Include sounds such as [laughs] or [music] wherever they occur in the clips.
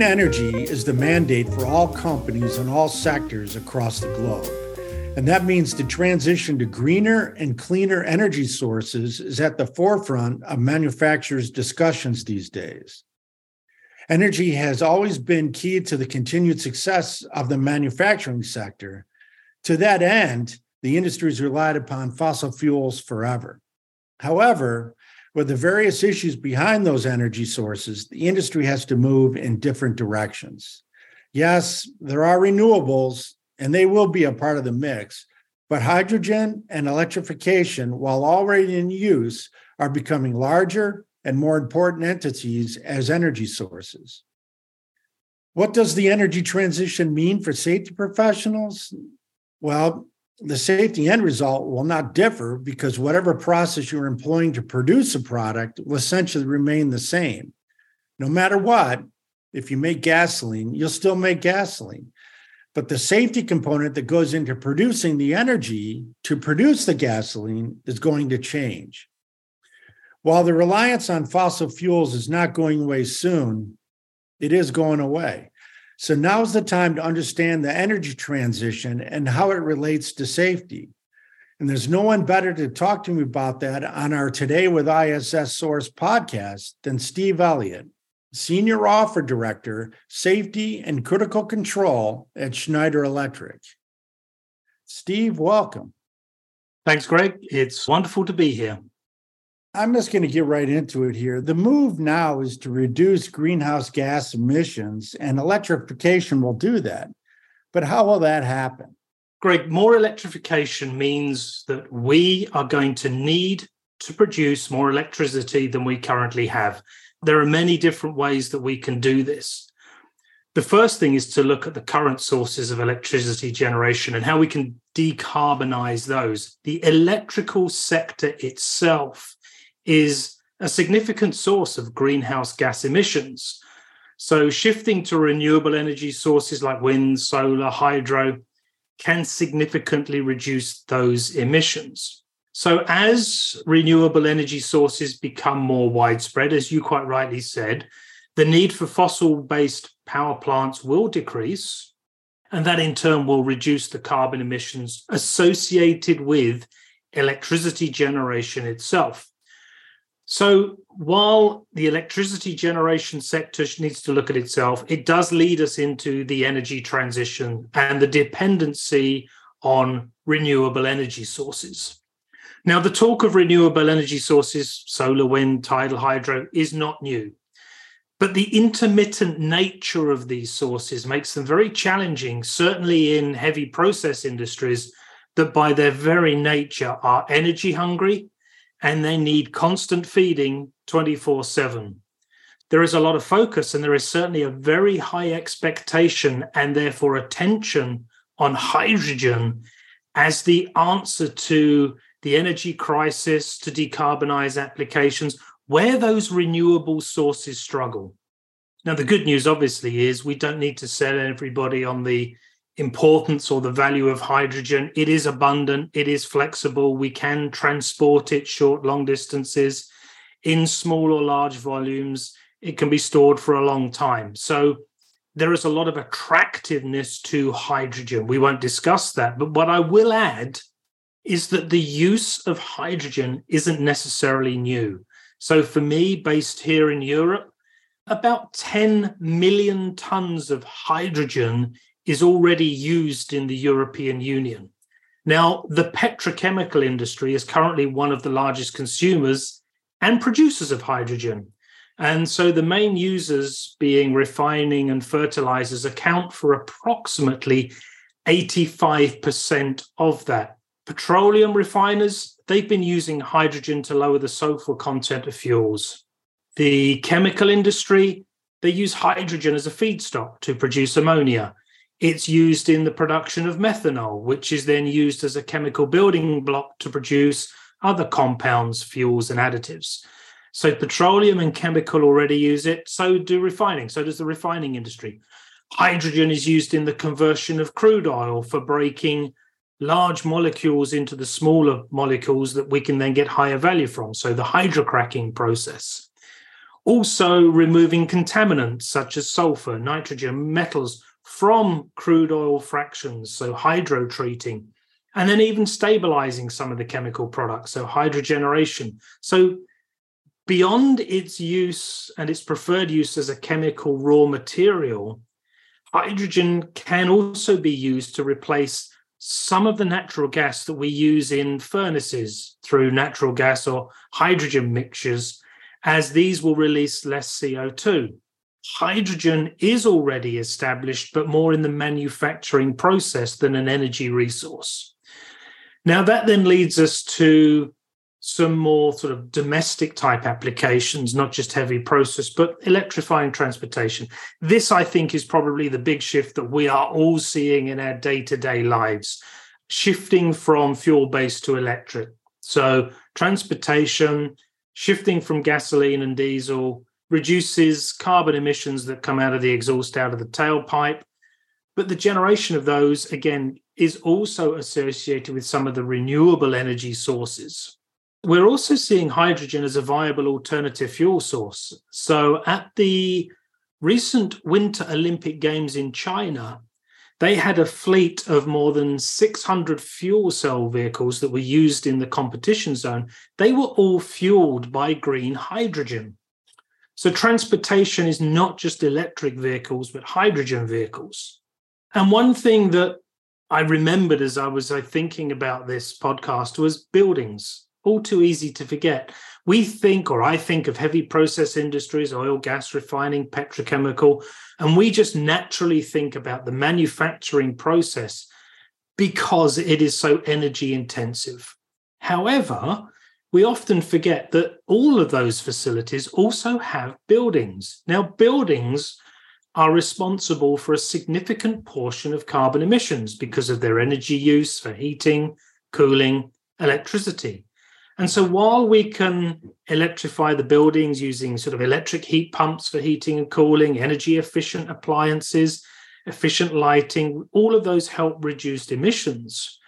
Clean energy is the mandate for all companies in all sectors across the globe. And that means the transition to greener and cleaner energy sources is at the forefront of manufacturers' discussions these days. Energy has always been key to the continued success of the manufacturing sector. To that end, the industry has relied upon fossil fuels forever. However, with the various issues behind those energy sources, the industry has to move in different directions. Yes, there are renewables, and they will be a part of the mix, but hydrogen and electrification, while already in use, are becoming larger and more important entities as energy sources. What does the energy transition mean for safety professionals? Well, the safety end result will not differ because whatever process you're employing to produce a product will essentially remain the same. No matter what, if you make gasoline, you'll still make gasoline. But the safety component that goes into producing the energy to produce the gasoline is going to change. While the reliance on fossil fuels is not going away soon, it is going away. So now's the time to understand the energy transition and how it relates to safety. And there's no one better to talk to me about that on our Today with ISS Source podcast than Steve Elliott, Senior Offer Director, Safety and Critical Control at Schneider Electric. Steve, welcome. Thanks, Greg. It's wonderful to be here. I'm just going to get right into it here. The move now is to reduce greenhouse gas emissions, and electrification will do that. But how will that happen? Greg, more electrification means that we are going to need to produce more electricity than we currently have. There are many different ways that we can do this. The first thing is to look at the current sources of electricity generation and how we can decarbonize those. The electrical sector itself is a significant source of greenhouse gas emissions. So, shifting to renewable energy sources like wind, solar, hydro can significantly reduce those emissions. So, as renewable energy sources become more widespread, as you quite rightly said, the need for fossil based power plants will decrease. And that in turn will reduce the carbon emissions associated with electricity generation itself. So while the electricity generation sector needs to look at itself, it does lead us into the energy transition and the dependency on renewable energy sources. Now, the talk of renewable energy sources, solar, wind, tidal, hydro, is not new. But the intermittent nature of these sources makes them very challenging, certainly in heavy process industries that by their very nature are energy hungry and they need constant feeding 24 7. There is a lot of focus, and there is certainly a very high expectation and therefore attention on hydrogen as the answer to the energy crisis, to decarbonize applications, where those renewable sources struggle. Now, the good news obviously is we don't need to sell everybody on the importance or the value of hydrogen. It is abundant, it is flexible, we can transport it short, long distances in small or large volumes. It can be stored for a long time. So there is a lot of attractiveness to hydrogen. We won't discuss that. But what I will add is that the use of hydrogen isn't necessarily new. So for me, based here in Europe, about 10 million tons of hydrogen is already used in the European Union. Now, the petrochemical industry is currently one of the largest consumers and producers of hydrogen. And so the main users, being refining and fertilizers, account for approximately 85% of that. Petroleum refiners, they've been using hydrogen to lower the sulfur content of fuels. The chemical industry, they use hydrogen as a feedstock to produce ammonia. It's used in the production of methanol, which is then used as a chemical building block to produce other compounds, fuels, and additives. So, petroleum and chemical already use it. So do refining. So does the refining industry. Hydrogen is used in the conversion of crude oil for breaking large molecules into the smaller molecules that we can then get higher value from. So, the hydrocracking process. Also, removing contaminants such as sulfur, nitrogen, metals from crude oil fractions, so hydro treating, and then even stabilizing some of the chemical products, so hydrogenation. So, beyond its use and its preferred use as a chemical raw material, hydrogen can also be used to replace some of the natural gas that we use in furnaces through natural gas or hydrogen mixtures, as these will release less CO2. Hydrogen is already established, but more in the manufacturing process than an energy resource. Now, that then leads us to some more sort of domestic type applications, not just heavy process, but electrifying transportation. This, I think, is probably the big shift that we are all seeing in our day to day lives, shifting from fuel based to electric. So, transportation, shifting from gasoline and diesel reduces carbon emissions that come out of the exhaust out of the tailpipe. But the generation of those, again, is also associated with some of the renewable energy sources. We're also seeing hydrogen as a viable alternative fuel source. So at the recent Winter Olympic Games in China, they had a fleet of more than 600 fuel cell vehicles that were used in the competition zone. They were all fueled by green hydrogen. So transportation is not just electric vehicles, but hydrogen vehicles. And one thing that I remembered as I was uh, thinking about this podcast was buildings all too easy to forget. We think, or I think, of heavy process industries, oil, gas refining, petrochemical, and we just naturally think about the manufacturing process because it is so energy intensive. However, we often forget that all of those facilities also have buildings. Now, buildings are responsible for a significant portion of carbon emissions because of their energy use for heating, cooling, electricity. And so while we can electrify the buildings using sort of electric heat pumps for heating and cooling, energy efficient appliances, efficient lighting, all of those help reduce emissions.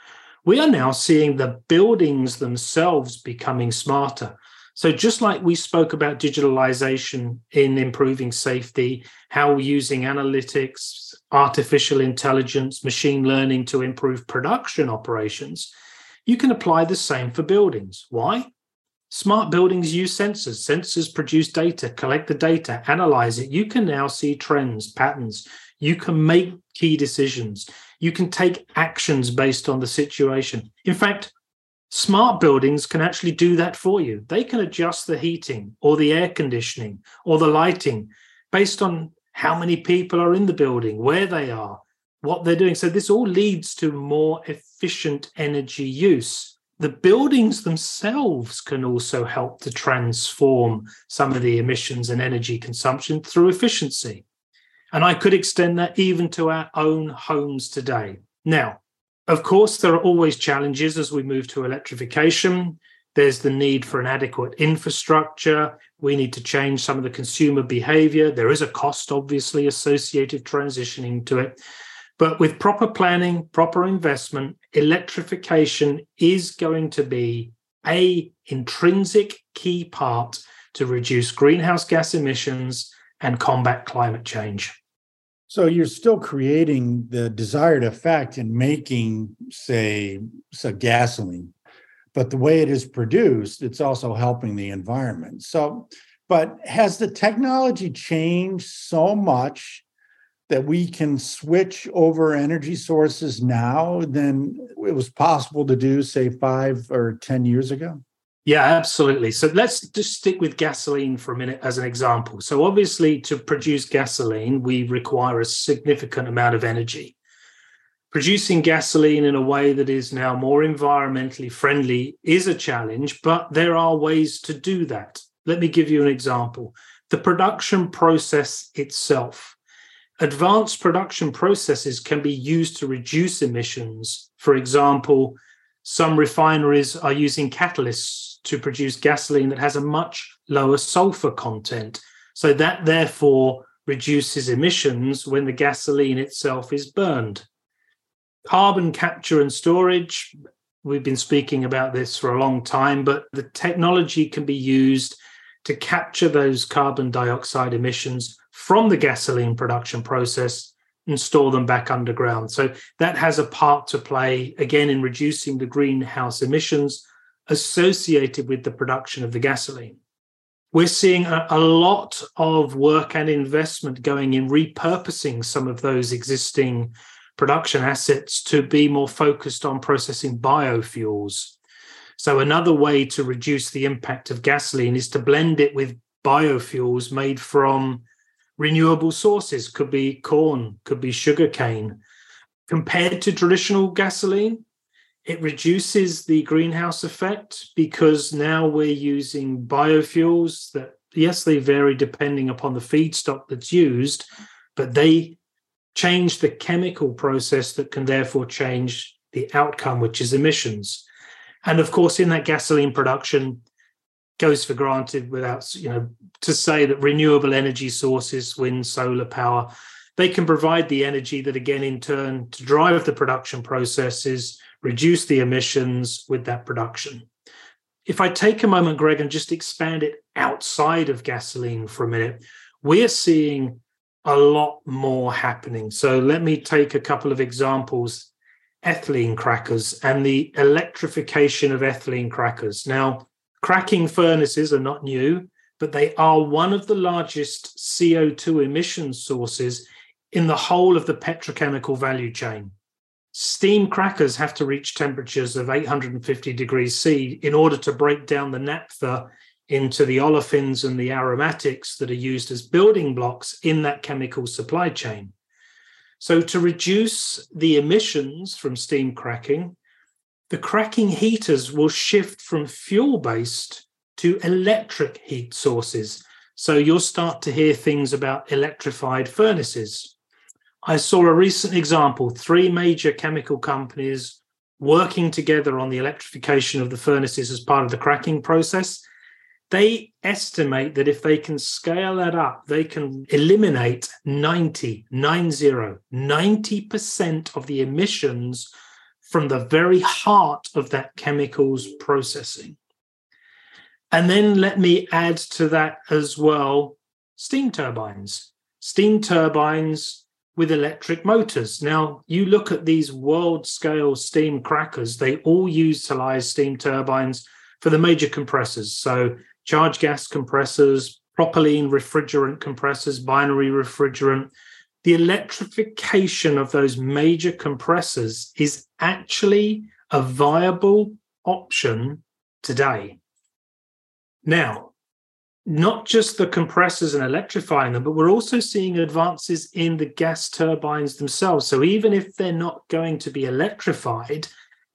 We are now seeing the buildings themselves becoming smarter. So, just like we spoke about digitalization in improving safety, how we're using analytics, artificial intelligence, machine learning to improve production operations, you can apply the same for buildings. Why? Smart buildings use sensors. Sensors produce data, collect the data, analyze it. You can now see trends, patterns. You can make key decisions. You can take actions based on the situation. In fact, smart buildings can actually do that for you. They can adjust the heating or the air conditioning or the lighting based on how many people are in the building, where they are, what they're doing. So this all leads to more efficient energy use. The buildings themselves can also help to transform some of the emissions and energy consumption through efficiency. And I could extend that even to our own homes today. Now, of course, there are always challenges as we move to electrification. There's the need for an adequate infrastructure. We need to change some of the consumer behavior. There is a cost, obviously, associated transitioning to it. But with proper planning, proper investment, electrification is going to be a intrinsic key part to reduce greenhouse gas emissions and combat climate change. So you're still creating the desired effect in making, say, so gasoline, but the way it is produced, it's also helping the environment. So, but has the technology changed so much that we can switch over energy sources now than it was possible to do, say, five or 10 years ago? Yeah, absolutely. So let's just stick with gasoline for a minute as an example. So, obviously, to produce gasoline, we require a significant amount of energy. Producing gasoline in a way that is now more environmentally friendly is a challenge, but there are ways to do that. Let me give you an example. The production process itself advanced production processes can be used to reduce emissions. For example, some refineries are using catalysts to produce gasoline that has a much lower sulfur content. So that therefore reduces emissions when the gasoline itself is burned. Carbon capture and storage, we've been speaking about this for a long time, but the technology can be used to capture those carbon dioxide emissions from the gasoline production process and store them back underground. So that has a part to play, again, in reducing the greenhouse emissions associated with the production of the gasoline. We're seeing a, a, lot of work and investment going in repurposing some of those existing production assets to be more focused on processing biofuels. So, another way to reduce the impact of gasoline is to blend it with biofuels made from renewable sources could be corn could be sugarcane compared to traditional gasoline it reduces the greenhouse effect because now we're using biofuels that yes they vary depending upon the feedstock that's used but they change the chemical process that can therefore change the outcome which is emissions. And of course in that gasoline production goes for granted without you know to say that renewable energy sources wind solar power they can provide the energy that again in turn to drive the production processes reduce the emissions with that production. If i take a moment greg and just expand it outside of gasoline for a minute we're seeing a lot more happening. So let me take a couple of examples. Ethylene crackers and the electrification of ethylene crackers. Now Cracking furnaces are not new, but they are one of the largest CO2 emission sources in the whole of the petrochemical value chain. Steam crackers have to reach temperatures of 850 degrees C in order to break down the naphtha into the olefins and the aromatics that are used as building blocks in that chemical supply chain. So, to reduce the emissions from steam cracking, the cracking heaters will shift from fuel based to electric heat sources. So you'll start to hear things about electrified furnaces. I saw a recent example three major chemical companies working together on the electrification of the furnaces as part of the cracking process. They estimate that if they can scale that up, they can eliminate 90, 90, 90% of the emissions from the very heart of that chemicals processing. And then let me add to that as well steam turbines, steam turbines with electric motors. Now, you look at these world scale steam crackers, they all utilize steam turbines for the major compressors. So, charge gas compressors, propylene refrigerant compressors, binary refrigerant, the electrification of those major compressors is actually a viable option today. Now, not just the compressors and electrifying them, but we're also seeing advances in the gas turbines themselves. So even if they're not going to be electrified,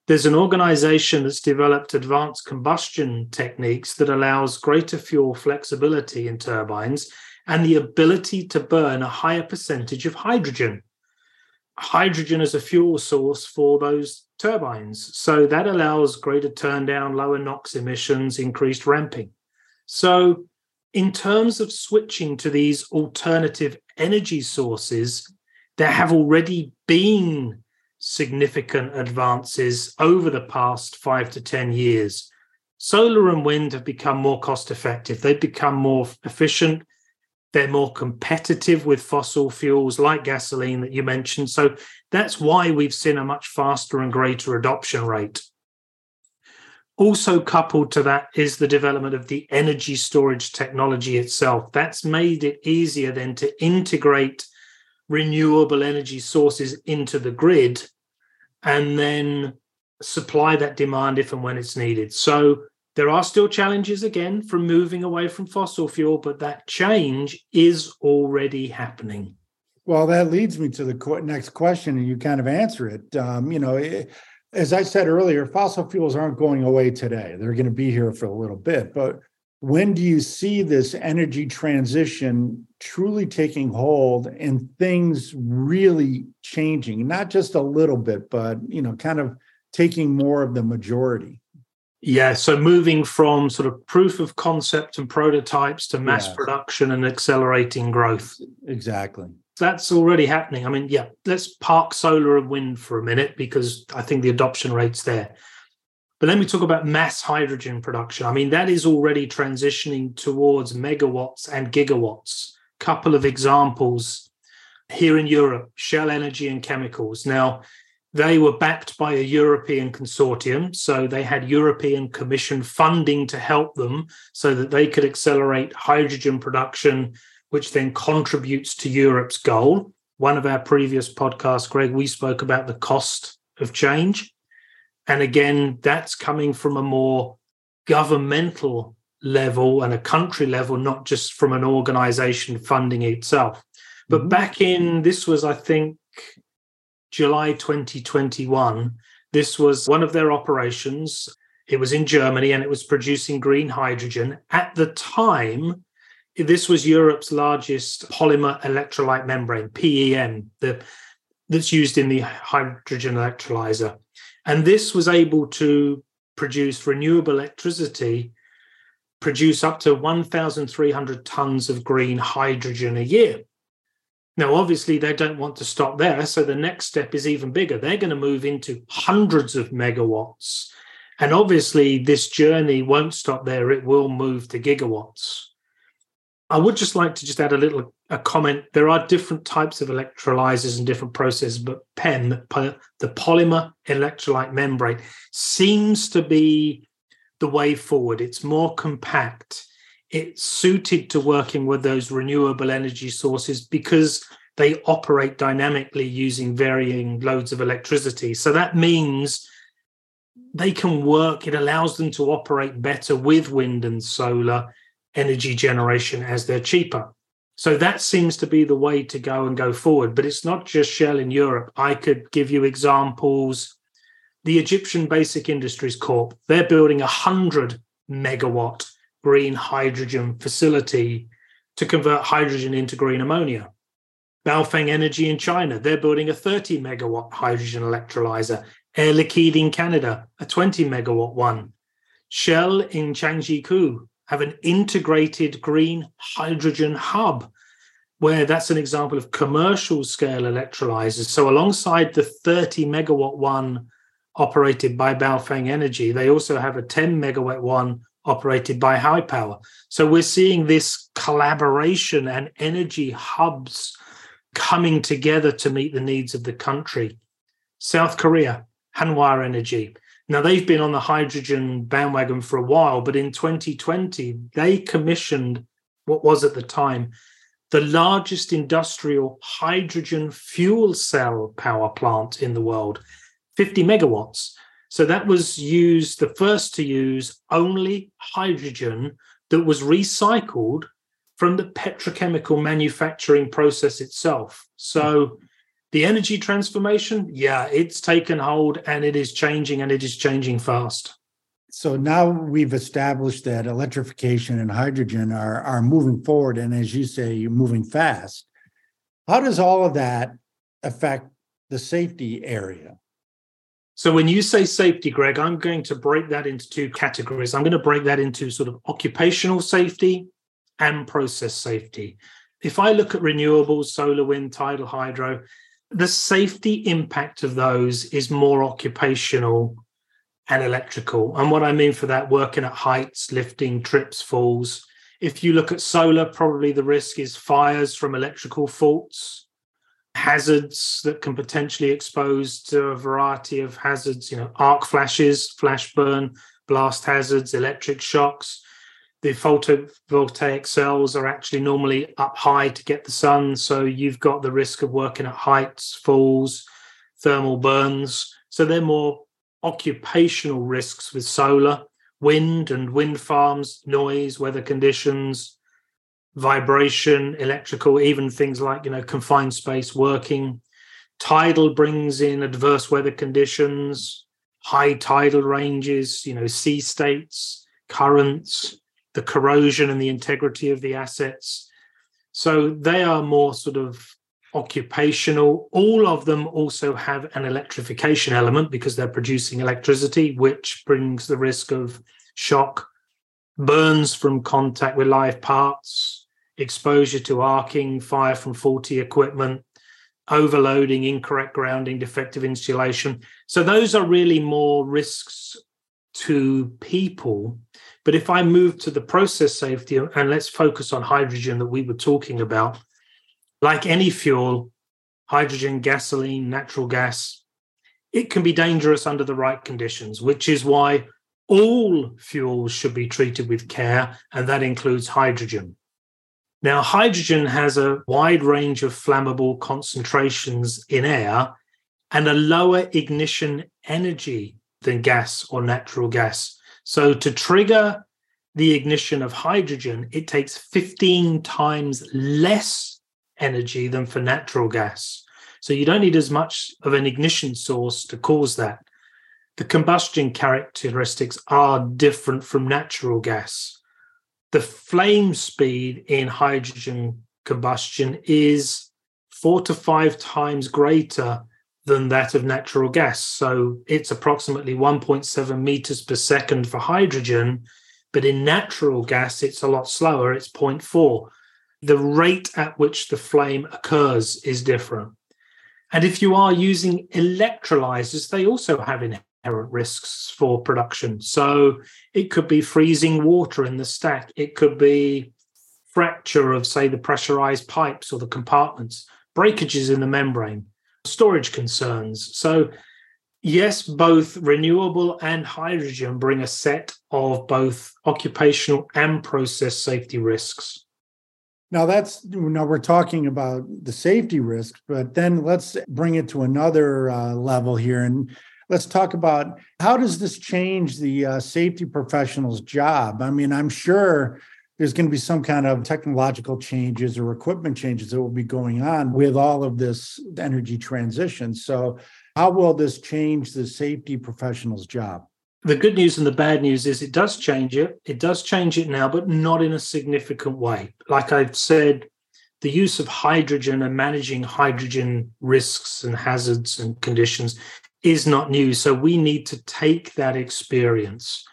there's an organization that's developed advanced combustion techniques that allows greater fuel flexibility in turbines and the ability to burn a higher percentage of hydrogen. Hydrogen as a fuel source for those turbines. So that allows greater turndown, lower NOx emissions, increased ramping. So, in terms of switching to these alternative energy sources, there have already been significant advances over the past five to 10 years. Solar and wind have become more cost effective, they've become more efficient, they're more competitive with fossil fuels like gasoline that you mentioned. So that's why we've seen a much faster and greater adoption rate. Also, coupled to that is the development of the energy storage technology itself. That's made it easier then to integrate renewable energy sources into the grid and then supply that demand if and when it's needed. So, there are still challenges again from moving away from fossil fuel, but that change is already happening. Well, that leads me to the next question, and you kind of answer it. Um, you know, it, as I said earlier, fossil fuels aren't going away today. They're going to be here for a little bit. But when do you see this energy transition truly taking hold and things really changing? Not just a little bit, but you know, kind of taking more of the majority. Yeah, so moving from sort of proof of concept and prototypes to mass production and accelerating growth. Exactly. That's already happening. I mean, yeah, let's park solar and wind for a minute because I think the adoption rate's there. But let me talk about mass hydrogen production. I mean, that is already transitioning towards megawatts and gigawatts. Couple of examples here in Europe Shell Energy and Chemicals. Now, they were backed by a European consortium. So they had European Commission funding to help them so that they could accelerate hydrogen production, which then contributes to Europe's goal. One of our previous podcasts, Greg, we spoke about the cost of change. And again, that's coming from a more governmental level and a country level, not just from an organization funding itself. But mm-hmm. back in, this was, I think, July 2021, this was one of their operations. It was in Germany and it was producing green hydrogen. At the time, this was Europe's largest polymer electrolyte membrane, PEM, the, that's used in the hydrogen electrolyzer. And this was able to produce renewable electricity, produce up to 1,300 tons of green hydrogen a year. Now, obviously, they don't want to stop there. So the next step is even bigger. They're going to move into hundreds of megawatts. And obviously, this journey won't stop there. It will move to gigawatts. I would just like to just add a little a comment. There are different types of electrolyzers and different processes, but PEM, the polymer electrolyte membrane, seems to be the way forward. It's more compact. It's suited to working with those renewable energy sources because they operate dynamically using varying loads of electricity. So that means they can work, it allows them to operate better with wind and solar energy generation as they're cheaper. So that seems to be the way to go and go forward. But it's not just Shell in Europe. I could give you examples. The Egyptian Basic Industries Corp, they're building a 100 megawatt green hydrogen facility to convert hydrogen into green ammonia. Baofeng Energy in China, they're building a 30 megawatt hydrogen electrolyzer. Air Liquide in Canada, a 20 megawatt one. Shell in Zhangjiakou, have an integrated green hydrogen hub where that's an example of commercial scale electrolyzers. So alongside the 30 megawatt one operated by Baofeng Energy, they also have a 10 megawatt one operated by High Power. So we're seeing this collaboration and energy hubs coming together to meet the needs of the country. South Korea, Hanwha Energy, now, they've been on the hydrogen bandwagon for a while, but in 2020, they commissioned what was at the time the largest industrial hydrogen fuel cell power plant in the world, 50 megawatts. So that was used, the first to use only hydrogen that was recycled from the petrochemical manufacturing process itself. So the energy transformation, yeah, it's taken hold and it is changing and it is changing fast. So now we've established that electrification and hydrogen are, are moving forward. And as you say, you're moving fast. How does all of that affect the safety area? So when you say safety, Greg, I'm going to break that into two categories. I'm going to break that into sort of occupational safety and process safety. If I look at renewables, solar, wind, tidal, hydro, the safety impact of those is more occupational and electrical. And what I mean for that, working at heights, lifting, trips, falls. If you look at solar, probably the risk is fires from electrical faults, hazards that can potentially expose to a variety of hazards, you know, arc flashes, flash burn, blast hazards, electric shocks the photovoltaic cells are actually normally up high to get the sun. So you've got the risk of working at heights, falls, thermal burns. So they're more occupational risks with solar, wind and wind farms, noise, weather conditions, vibration, electrical, even things like, you know, confined space working. Tidal brings in adverse weather conditions, high tidal ranges, you know, sea states, currents, the corrosion and the integrity of the assets. So they are more sort of occupational. All of them also have an electrification element because they're producing electricity, which brings the risk of shock, burns from contact with live parts, exposure to arcing, fire from faulty equipment, overloading, incorrect grounding, defective insulation. So those are really more risks to people. But if I move to the process safety and let's focus on hydrogen that we were talking about, like any fuel, hydrogen, gasoline, natural gas, it can be dangerous under the right conditions, which is why all fuels should be treated with care, and that includes hydrogen. Now, hydrogen has a wide range of flammable concentrations in air and a lower ignition energy than gas or natural gas. So, to trigger the ignition of hydrogen, it takes 15 times less energy than for natural gas. So, you don't need as much of an ignition source to cause that. The combustion characteristics are different from natural gas the flame speed in hydrogen combustion is four to five times greater than that of natural gas. So it's approximately 1.7 meters per second for hydrogen, but in natural gas, it's a lot slower, it's 0.4. The rate at which the flame occurs is different. And if you are using electrolyzers, they also have inherent risks for production. So it could be freezing water in the stack, it could be fracture of, say, the pressurized pipes or the compartments, breakages in the membrane, storage concerns. So, yes, both renewable and hydrogen bring a set of both occupational and process safety risks. Now that's now we're talking about the safety risks, but then let's bring it to another uh, level here and let's talk about how does this change the uh, safety professional's job i mean i'm sure there's going to be some kind of technological changes or equipment changes that will be going on with all of this energy transition so how will this change the safety professional's job the good news and the bad news is it does change it it does change it now but not in a significant way like i've said the use of hydrogen and managing hydrogen risks and hazards and conditions is not new. So we need to take that experience.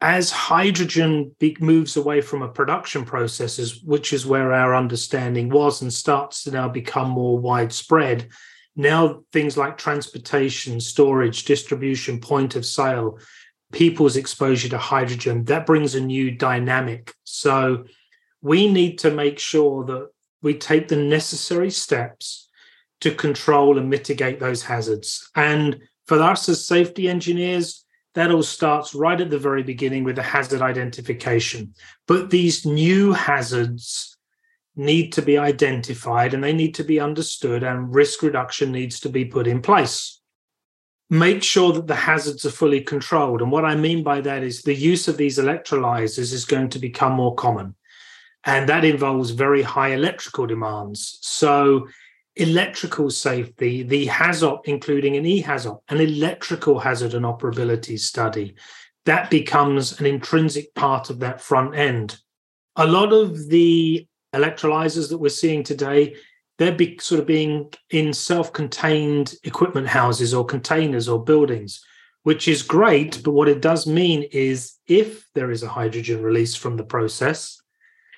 As hydrogen be- moves away from a production processes, which is where our understanding was and starts to now become more widespread, now things like transportation, storage, distribution, point of sale, people's exposure to hydrogen, that brings a new dynamic. So we need to make sure that we take the necessary steps to control and mitigate those hazards. And for us as safety engineers, that all starts right at the very beginning with the hazard identification. But these new hazards need to be identified and they need to be understood, and risk reduction needs to be put in place. Make sure that the hazards are fully controlled. And what I mean by that is the use of these electrolyzers is going to become more common. And that involves very high electrical demands. So electrical safety, the HAZOP, including an EHAZOP, an electrical hazard and operability study. That becomes an intrinsic part of that front end. A lot of the electrolyzers that we're seeing today, they're be, sort of being in self contained equipment houses or containers or buildings, which is great. But what it does mean is if there is a hydrogen release from the process,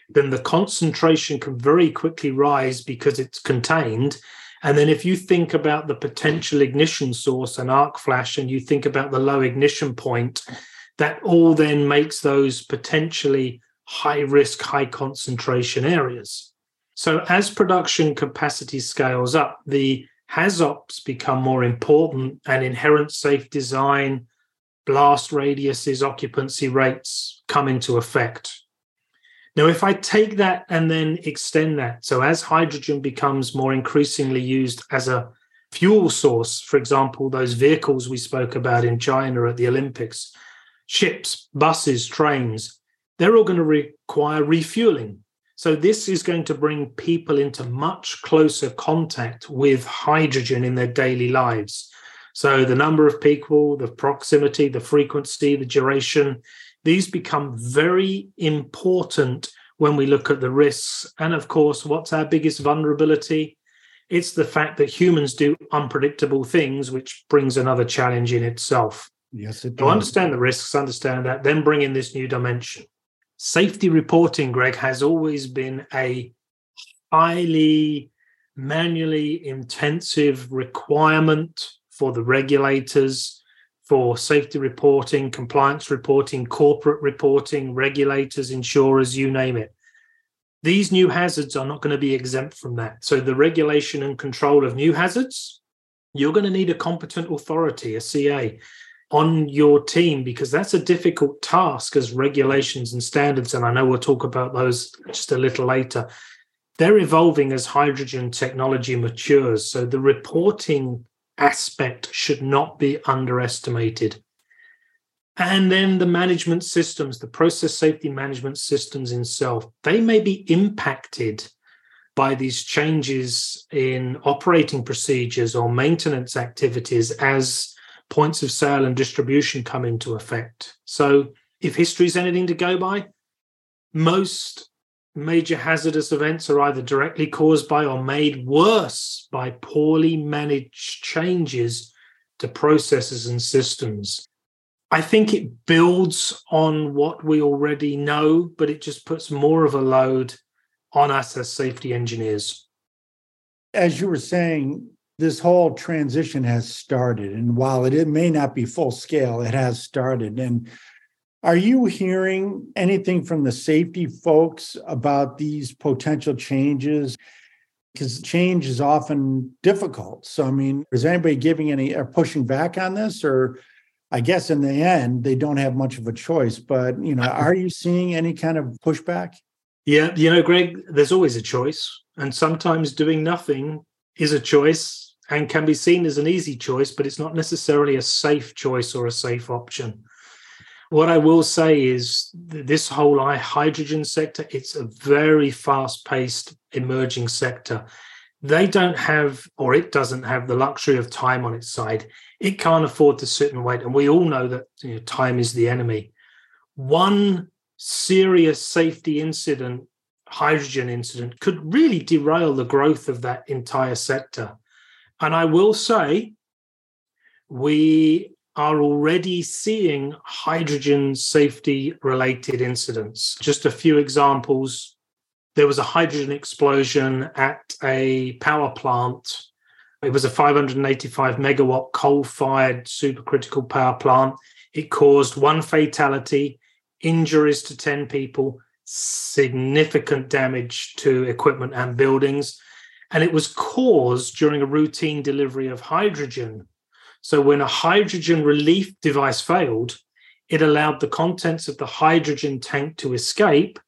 then the concentration can very quickly rise because it's contained. And then if you think about the potential ignition source and arc flash, and you think about the low ignition point, that all then makes those potentially high risk, high concentration areas. So as production capacity scales up, the HAZOPs become more important and inherent safe design, blast radiuses, occupancy rates come into effect. Now, if I take that and then extend that, so as hydrogen becomes more increasingly used as a fuel source, for example, those vehicles we spoke about in China at the Olympics, ships, buses, trains, they're all going to require refueling. So, this is going to bring people into much closer contact with hydrogen in their daily lives. So, the number of people, the proximity, the frequency, the duration, these become very important when we look at the risks. And of course, what's our biggest vulnerability? It's the fact that humans do unpredictable things, which brings another challenge in itself. Yes, it does. To understand the risks, understand that, then bring in this new dimension. Safety reporting, Greg, has always been a highly manually intensive requirement for the regulators for safety reporting, compliance reporting, corporate reporting, regulators, insurers, you name it. These new hazards are not going to be exempt from that. So, the regulation and control of new hazards, you're going to need a competent authority, a CA, on your team because that's a difficult task as regulations and standards. And I know we'll talk about those just a little later. They're evolving as hydrogen technology matures. So, the reporting aspect should not be underestimated. And then the management systems, the process safety management systems itself, they may be impacted by these changes in operating procedures or maintenance activities as points of sale and distribution come into effect. So, if history is anything to go by, most major hazardous events are either directly caused by or made worse by poorly managed changes to processes and systems. I think it builds on what we already know, but it just puts more of a load on us as safety engineers. As you were saying, this whole transition has started. And while it, may not be full scale, it has started. And are you hearing anything from the safety folks about these potential changes? Because change is often difficult. So, I mean, is anybody giving any or pushing back on this? Or I guess in the end, they don't have much of a choice. But, you know, uh, are you seeing any kind of pushback? Yeah, you know, Greg, there's always a choice. And sometimes doing nothing is a choice and can be seen as an easy choice, but it's not necessarily a safe choice or a safe option. What I will say is this whole hydrogen sector, it's a very fast paced emerging sector. They don't have, or it doesn't have the luxury of time on its side. It can't afford to sit and wait. And we all know that you know, time is the enemy. One serious safety incident, hydrogen incident, could really derail the growth of that entire sector. And I will say, we are already seeing hydrogen safety related incidents. Just a few examples. There was a hydrogen explosion at a power plant. It was a 585 megawatt coal fired supercritical power plant. It caused one fatality, injuries to 10 people, significant damage to equipment and buildings. And it was caused during a routine delivery of hydrogen so when a hydrogen relief device failed, it allowed the contents of the hydrogen tank to escape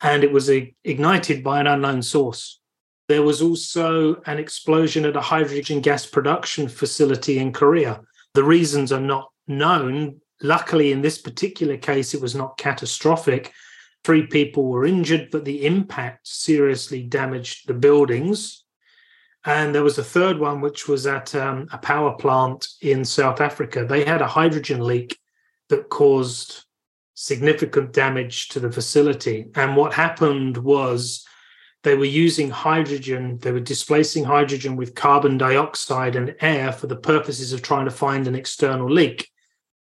and it was ignited by an unknown source. There was also an explosion at a hydrogen gas production facility in Korea. The reasons are not known. Luckily, in this particular case, it was not catastrophic. Three people were injured, but the impact seriously damaged the buildings. And there was a third one, which was at um, a power plant in South Africa. They had a hydrogen leak that caused significant damage to the facility. And what happened was they were using hydrogen, they were displacing hydrogen with carbon dioxide and air for the purposes of trying to find an external leak.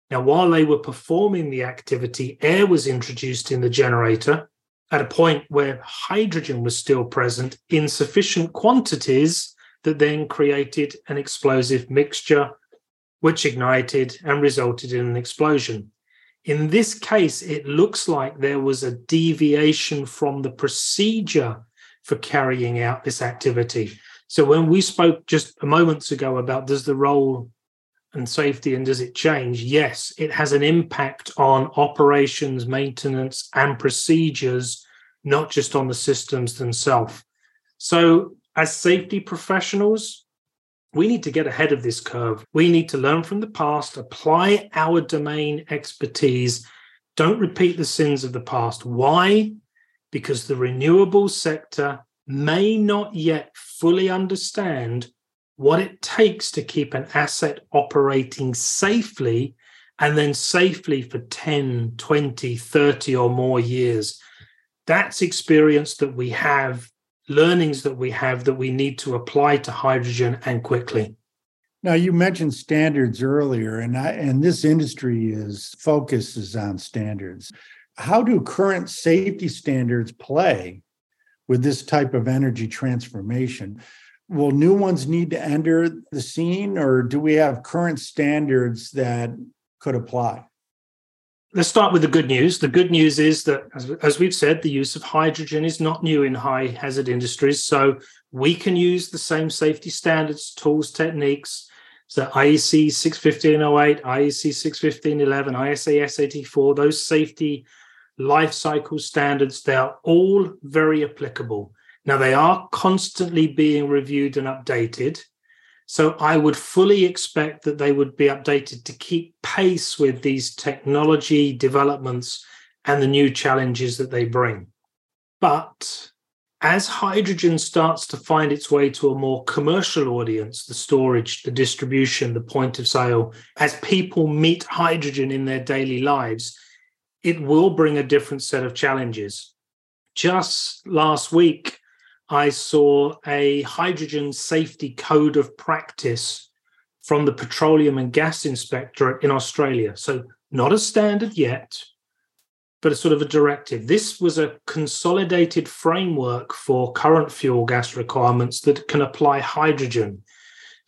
Now, while they were performing the activity, air was introduced in the generator at a point where hydrogen was still present in sufficient quantities that then created an explosive mixture, which ignited and resulted in an explosion. In this case, it looks like there was a deviation from the procedure for carrying out this activity. So, when we spoke just a moments ago about does the role and safety and does it change? Yes, it has an impact on operations, maintenance, and procedures, not just on the systems themselves. So, as safety professionals, we need to get ahead of this curve. We need to learn from the past, apply our domain expertise, don't repeat the sins of the past. Why? Because the renewable sector may not yet fully understand what it takes to keep an asset operating safely and then safely for 10, 20, 30 or more years. That's experience that we have, learnings that we have that we need to apply to hydrogen and quickly. Now you mentioned standards earlier, and I, and this industry is focuses on standards. How do current safety standards play with this type of energy transformation? will new ones need to enter the scene, or do we have current standards that could apply? Let's start with the good news. The good news is that, as, we've said, the use of hydrogen is not new in high hazard industries. So we can use the same safety standards, tools, techniques. So IEC 61508, IEC 61511, ISA S84, those safety life cycle standards, they are all very applicable. Now, they are constantly being reviewed and updated. So I would fully expect that they would be updated to keep pace with these technology developments and the new challenges that they bring. But as hydrogen starts to find its way to a more commercial audience, the storage, the distribution, the point of sale, as people meet hydrogen in their daily lives, it will bring a different set of challenges. Just last week, I saw a hydrogen safety code of practice from the Petroleum and Gas Inspectorate in Australia. So, not a standard yet, but a sort of a directive. This was a consolidated framework for current fuel gas requirements that can apply hydrogen.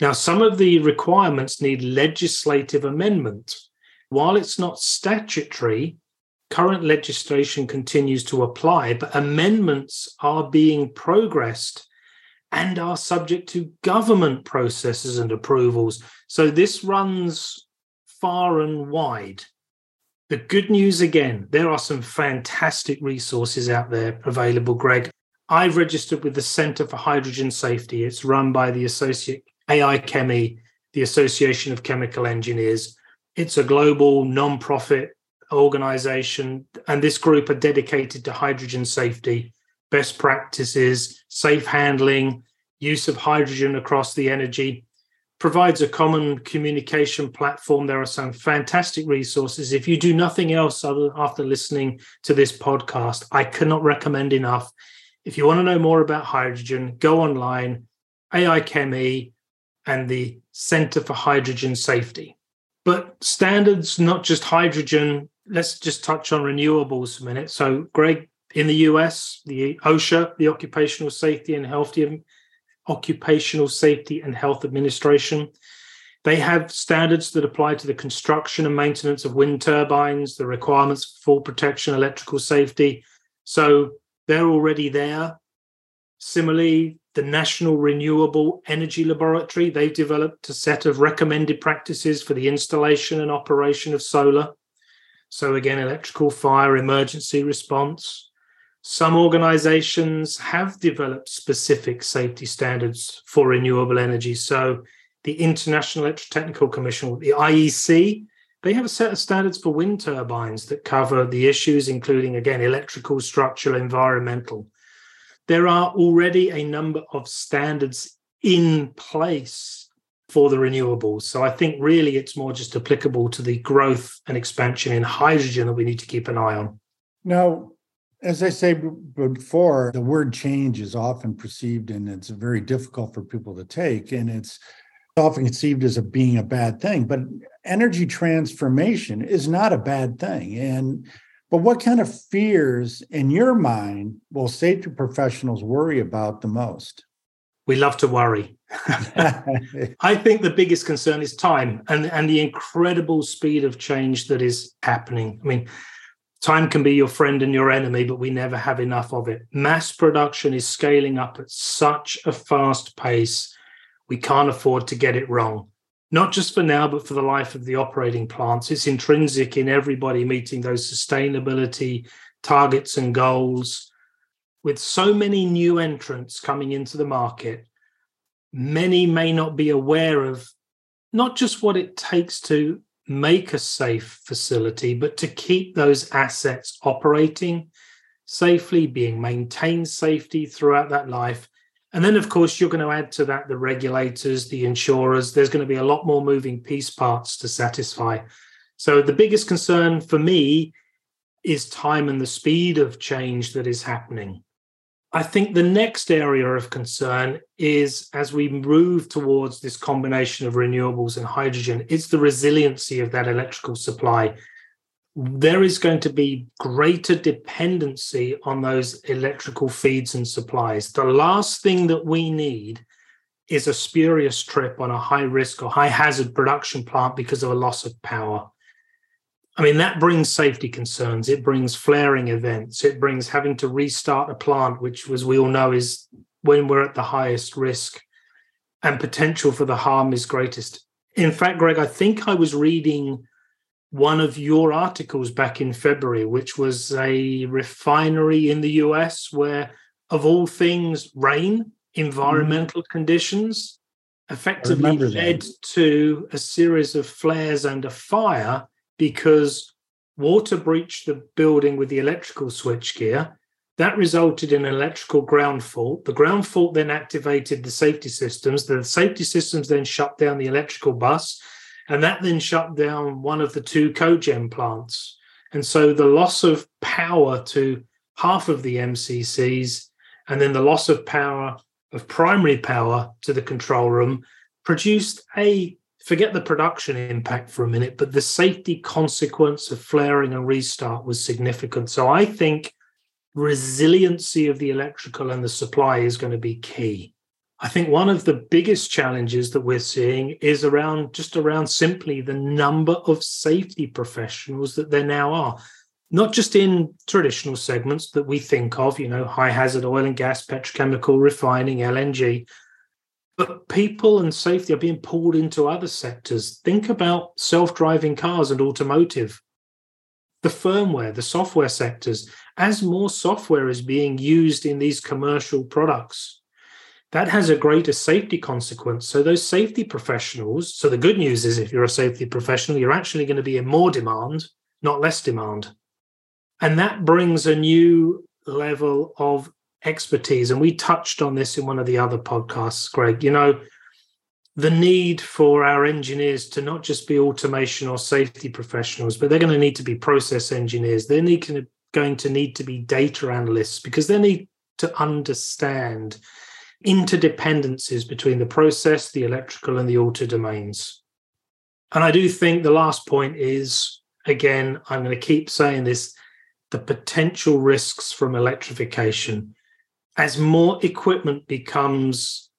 Now, some of the requirements need legislative amendment. While it's not statutory, current legislation continues to apply, but amendments are being progressed and are subject to government processes and approvals. So this runs far and wide. The good news again, there are some fantastic resources out there available, Greg. I've registered with the Center for Hydrogen Safety. It's run by the Associate AIChemE, the Association of Chemical Engineers. It's a global non-profit organization, and this group are dedicated to hydrogen safety, best practices, safe handling, use of hydrogen across the energy, provides a common communication platform. There are some fantastic resources. If you do nothing else after listening to this podcast, I cannot recommend enough. If you want to know more about hydrogen, go online, AIChemE, and the Center for Hydrogen Safety. But standards, not just hydrogen, let's just touch on renewables a minute. So, Greg, in the US, the OSHA, the Occupational Safety and Health Occupational Safety and Health Administration, they have standards that apply to the construction and maintenance of wind turbines, the requirements for fall protection, electrical safety. So they're already there. Similarly, the National Renewable Energy Laboratory, they've developed a set of recommended practices for the installation and operation of solar so, again, electrical fire emergency response. Some organizations have developed specific safety standards for renewable energy. So, the International Electrotechnical Commission, the IEC, they have a set of standards for wind turbines that cover the issues, including, again, electrical, structural, environmental. There are already a number of standards in place for the renewables. So I think really it's more just applicable to the growth and expansion in hydrogen that we need to keep an eye on. Now, as I say before, the word change is often perceived and it's very difficult for people to take. And it's often conceived as a being a bad thing. But energy transformation is not a bad thing. And but what kind of fears in your mind will safety professionals worry about the most? We love to worry. [laughs] I think the biggest concern is time and, and the incredible speed of change that is happening. I mean, time can be your friend and your enemy, but we never have enough of it. Mass production is scaling up at such a fast pace, we can't afford to get it wrong. Not just for now, but for the life of the operating plants. It's intrinsic in everybody meeting those sustainability targets and goals with so many new entrants coming into the market, many may not be aware of not just what it takes to make a safe facility, but to keep those assets operating safely, being maintained safety throughout that life. And then, of course, you're going to add to that the regulators, the insurers. There's going to be a lot more moving piece parts to satisfy. So, the biggest concern for me is time and the speed of change that is happening. I think the next area of concern is as we move towards this combination of renewables and hydrogen, it's the resiliency of that electrical supply. There is going to be greater dependency on those electrical feeds and supplies. The last thing that we need is a spurious trip on a high risk or high hazard production plant because of a loss of power. I mean, that brings safety concerns. It brings flaring events. It brings having to restart a plant, which, as we all know, is when we're at the highest risk and potential for the harm is greatest. In fact, Greg, I think I was reading one of your articles back in February, which was a refinery in the US where, of all things, rain, environmental mm. conditions effectively led to a series of flares and a fire because water breached the building with the electrical switchgear. That resulted in an electrical ground fault. The ground fault then activated the safety systems. The safety systems then shut down the electrical bus, and that then shut down one of the two cogen plants. And so the loss of power to half of the MCCs, and then the loss of power of primary power to the control room produced a forget the production impact for a minute, but the safety consequence of flaring and restart was significant. So I think resiliency of the electrical and the supply is going to be key. I think one of the biggest challenges that we're seeing is around just around simply the number of safety professionals that there now are, not just in traditional segments that we think of, you know, high hazard oil and gas, petrochemical, refining, LNG, but people and safety are being pulled into other sectors. Think about self driving cars and automotive, the firmware, the software sectors. As more software is being used in these commercial products, that has a greater safety consequence. So, those safety professionals, so the good news is if you're a safety professional, you're actually going to be in more demand, not less demand. And that brings a new level of expertise. And we touched on this in one of the other podcasts, Greg. You know, the need for our engineers to not just be automation or safety professionals, but they're going to need to be process engineers. They're going to need to be data analysts because they need to understand interdependencies between the process, the electrical, and the auto domains. And I do think the last point is again, I'm going to keep saying this the potential risks from electrification as more equipment becomes,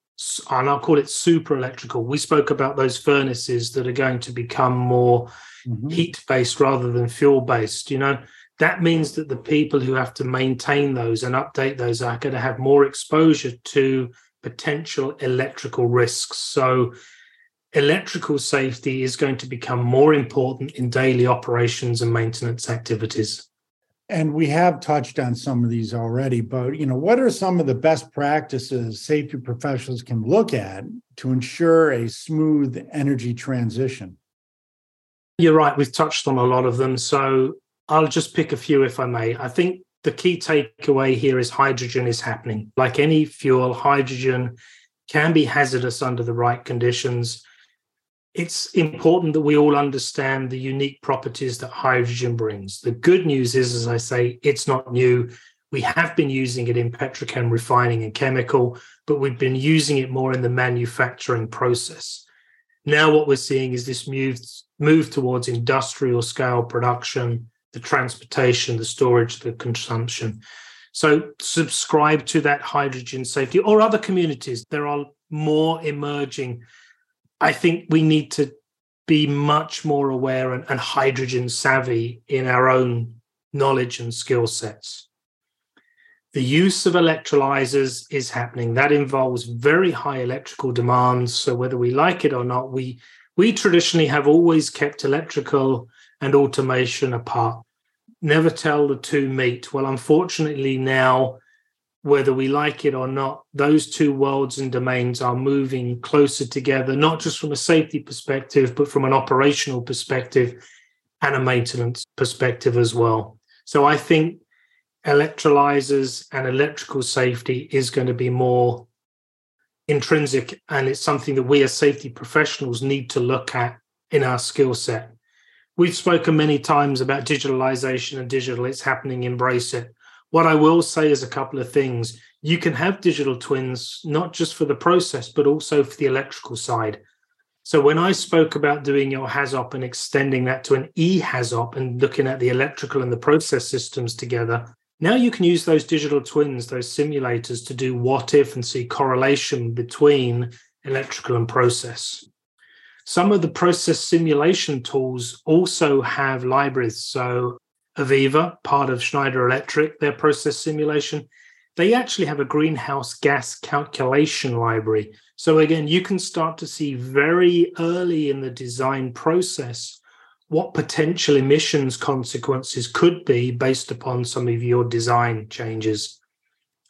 and I'll call it super electrical, we spoke about those furnaces that are going to become more mm-hmm. heat based rather than fuel based. You know, that means that the people who have to maintain those and update those are going to have more exposure to potential electrical risks. So, electrical safety is going to become more important in daily operations and maintenance activities and we have touched on some of these already but you know what are some of the best practices safety professionals can look at to ensure a smooth energy transition? You're right we've touched on a lot of them so i'll just pick a few if i may. I think the key takeaway here is hydrogen is happening. Like any fuel hydrogen can be hazardous under the right conditions it's important that we all understand the unique properties that hydrogen brings. The good news is, as I say, it's not new. We have been using it in petrochem refining and chemical, but we've been using it more in the manufacturing process. Now, what we're seeing is this move, move towards industrial scale production, the transportation, the storage, the consumption. So, subscribe to that hydrogen safety or other communities. There are more emerging I think we need to be much more aware and, and hydrogen savvy in our own knowledge and skill sets. The use of electrolyzers is happening. That involves very high electrical demands. So whether we like it or not, we we traditionally have always kept electrical and automation apart. Never tell the two meet. Well, unfortunately, now whether we like it or not, those two worlds and domains are moving closer together, not just from a safety perspective, but from an operational perspective and a maintenance perspective as well. So I think electrolyzers and electrical safety is going to be more intrinsic and it's something that we as safety professionals need to look at in our skill set. We've spoken many times about digitalization and digital, it's happening, embrace it. What I will say is a couple of things. You can have digital twins, not just for the process, but also for the electrical side. So when I spoke about doing your HAZOP and extending that to an e-HAZOP and looking at the electrical and the process systems together, now you can use those digital twins, those simulators to do what if and see correlation between electrical and process. Some of the process simulation tools also have libraries. So, AVEVA, part of Schneider Electric, their process simulation, they actually have a greenhouse gas calculation library. So, again, you can start to see very early in the design process what potential emissions consequences could be based upon some of your design changes.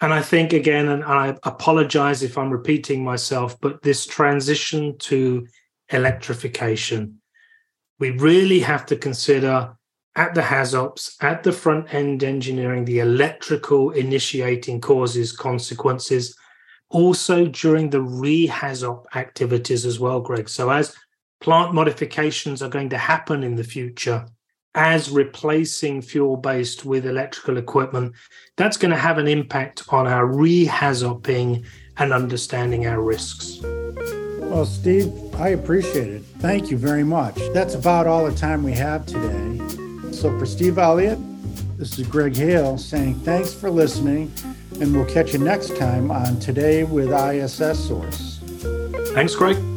And I think, again, and I apologize if I'm repeating myself, but this transition to electrification. We really have to consider at the HAZOPs, at the front end engineering, the electrical initiating causes, consequences, also during the re-HAZOP activities as well, Greg. So as plant modifications are going to happen in the future, as replacing fuel based with electrical equipment, that's going to have an impact on our re-HAZOPing and understanding our risks. Well, Steve, I appreciate it. Thank you very much. That's about all the time we have today. So, for Steve Elliott, this is Greg Hale saying thanks for listening, and we'll catch you next time on Today with ISSSource. Thanks, Greg.